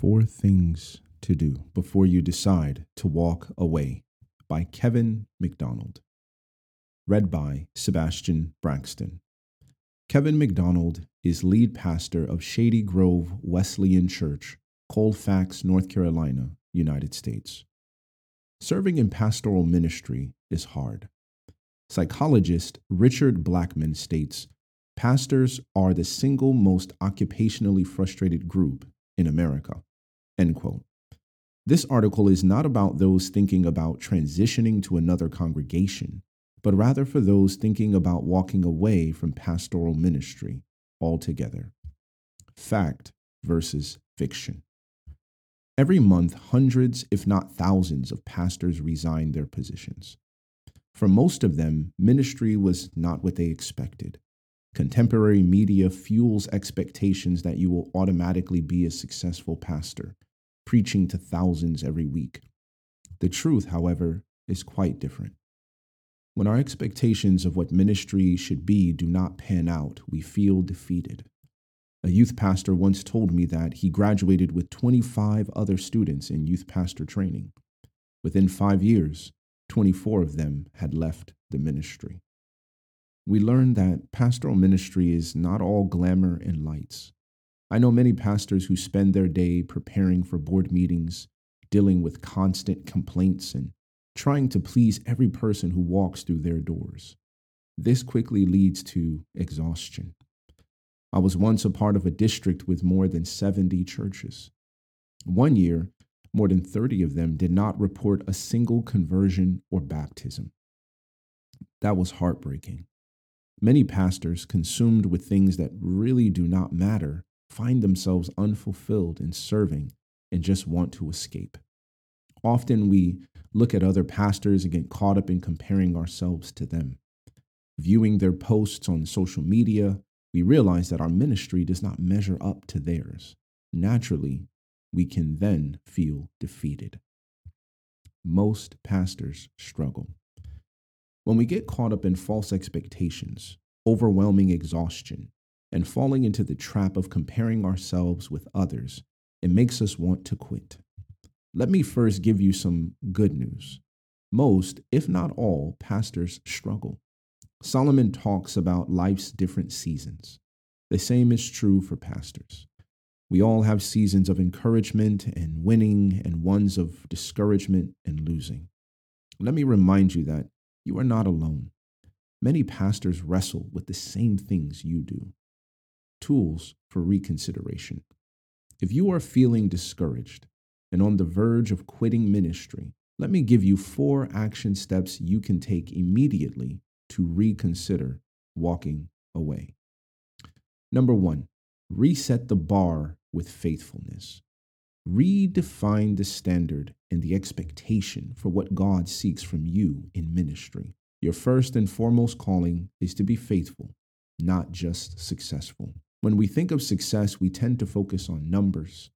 Four Things to Do Before You Decide to Walk Away by Kevin McDonald. Read by Sebastian Braxton. Kevin McDonald is lead pastor of Shady Grove Wesleyan Church, Colfax, North Carolina, United States. Serving in pastoral ministry is hard. Psychologist Richard Blackmon states pastors are the single most occupationally frustrated group in America. End quote. This article is not about those thinking about transitioning to another congregation, but rather for those thinking about walking away from pastoral ministry altogether. Fact versus fiction. Every month, hundreds, if not thousands, of pastors resign their positions. For most of them, ministry was not what they expected. Contemporary media fuels expectations that you will automatically be a successful pastor, preaching to thousands every week. The truth, however, is quite different. When our expectations of what ministry should be do not pan out, we feel defeated. A youth pastor once told me that he graduated with 25 other students in youth pastor training. Within five years, 24 of them had left the ministry we learn that pastoral ministry is not all glamour and lights. I know many pastors who spend their day preparing for board meetings, dealing with constant complaints, and trying to please every person who walks through their doors. This quickly leads to exhaustion. I was once a part of a district with more than 70 churches. One year, more than 30 of them did not report a single conversion or baptism. That was heartbreaking. Many pastors, consumed with things that really do not matter, find themselves unfulfilled in serving and just want to escape. Often we look at other pastors and get caught up in comparing ourselves to them. Viewing their posts on social media, we realize that our ministry does not measure up to theirs. Naturally, we can then feel defeated. Most pastors struggle. When we get caught up in false expectations, overwhelming exhaustion, and falling into the trap of comparing ourselves with others, it makes us want to quit. Let me first give you some good news. Most, if not all, pastors struggle. Solomon talks about life's different seasons. The same is true for pastors. We all have seasons of encouragement and winning and ones of discouragement and losing. Let me remind you that you are not alone. Many pastors wrestle with the same things you do. Tools for reconsideration. If you are feeling discouraged and on the verge of quitting ministry, let me give you four action steps you can take immediately to reconsider walking away. Number one, reset the bar with faithfulness. Redefine the standard and the expectation for what God seeks from you in ministry. Your first and foremost calling is to be faithful, not just successful. When we think of success, we tend to focus on numbers.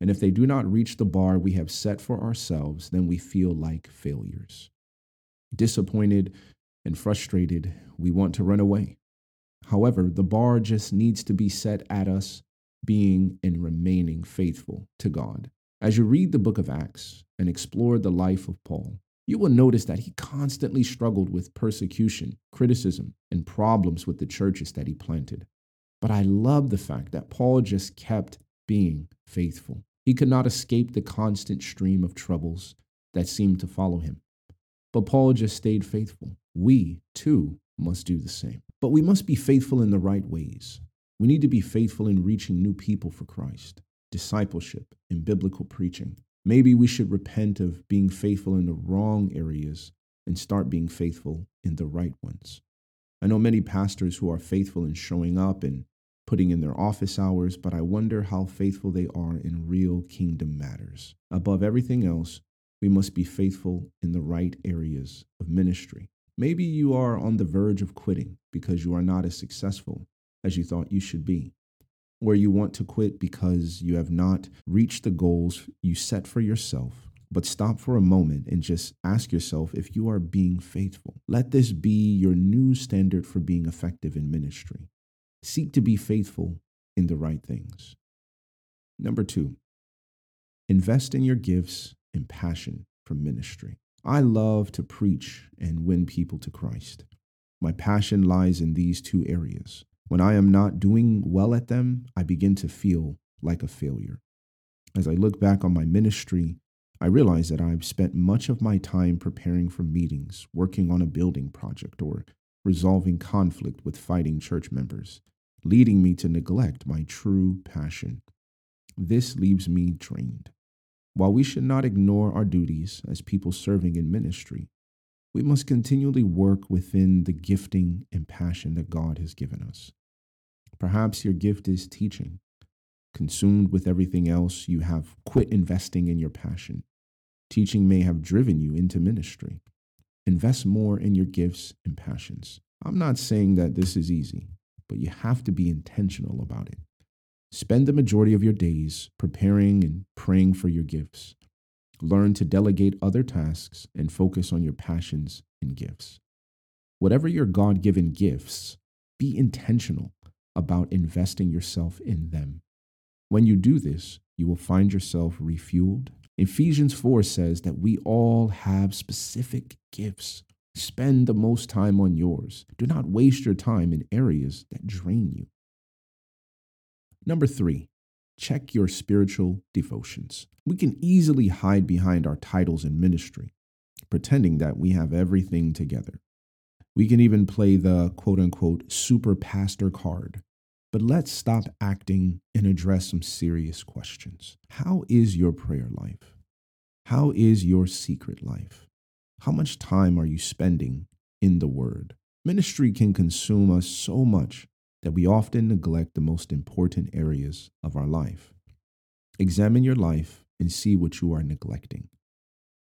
And if they do not reach the bar we have set for ourselves, then we feel like failures. Disappointed and frustrated, we want to run away. However, the bar just needs to be set at us being and remaining faithful to God. As you read the book of Acts and explore the life of Paul, you will notice that he constantly struggled with persecution, criticism, and problems with the churches that he planted. But I love the fact that Paul just kept being faithful. He could not escape the constant stream of troubles that seemed to follow him. But Paul just stayed faithful. We, too, must do the same. But we must be faithful in the right ways. We need to be faithful in reaching new people for Christ, discipleship, and biblical preaching. Maybe we should repent of being faithful in the wrong areas and start being faithful in the right ones. I know many pastors who are faithful in showing up and putting in their office hours, but I wonder how faithful they are in real kingdom matters. Above everything else, we must be faithful in the right areas of ministry. Maybe you are on the verge of quitting because you are not as successful as you thought you should be, or you want to quit because you have not reached the goals you set for yourself. But stop for a moment and just ask yourself if you are being faithful. Let this be your new standard for being effective in ministry. Seek to be faithful in the right things. Number two, Invest in your gifts and passion for ministry. I love to preach and win people to Christ. My passion lies in these two areas. When I am not doing well at them, I begin to feel like a failure. As I look back on my ministry, I realize that I've spent much of my time preparing for meetings, working on a building project, or resolving conflict with fighting church members, leading me to neglect my true passion. This leaves me drained. While we should not ignore our duties as people serving in ministry, we must continually work within the gifting and passion that God has given us. Perhaps your gift is teaching. Consumed with everything else, you have quit investing in your passion. Teaching may have driven you into ministry. Invest more in your gifts and passions. I'm not saying that this is easy, but you have to be intentional about it. Spend the majority of your days preparing and praying for your gifts. Learn to delegate other tasks and focus on your passions and gifts. Whatever your God given gifts, be intentional about investing yourself in them. When you do this, you will find yourself refueled. Ephesians 4 says that we all have specific gifts. Spend the most time on yours. Do not waste your time in areas that drain you. Number three, check your spiritual devotions. We can easily hide behind our titles in ministry, pretending that we have everything together. We can even play the quote unquote super pastor card. But let's stop acting and address some serious questions. How is your prayer life? How is your secret life? How much time are you spending in the Word? Ministry can consume us so much that we often neglect the most important areas of our life. Examine your life and see what you are neglecting.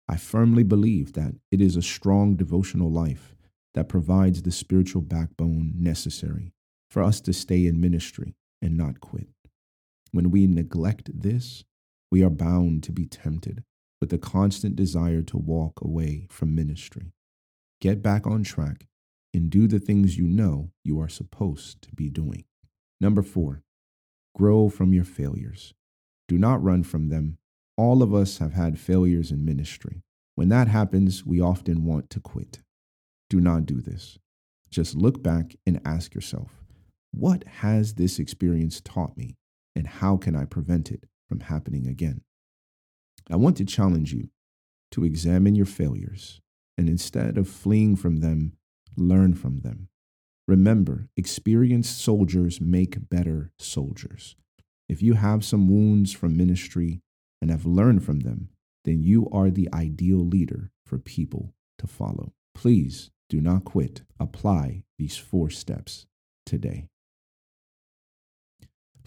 I firmly believe that it is a strong devotional life that provides the spiritual backbone necessary for us to stay in ministry and not quit. When we neglect this, we are bound to be tempted with a constant desire to walk away from ministry. Get back on track and do the things you know you are supposed to be doing. Number four, grow from your failures. Do not run from them. All of us have had failures in ministry. When that happens, we often want to quit. Do not do this. Just look back and ask yourself, what has this experience taught me, and how can I prevent it from happening again? I want to challenge you to examine your failures and instead of fleeing from them, learn from them. Remember, experienced soldiers make better soldiers. If you have some wounds from ministry and have learned from them, then you are the ideal leader for people to follow. Please do not quit. Apply these four steps today.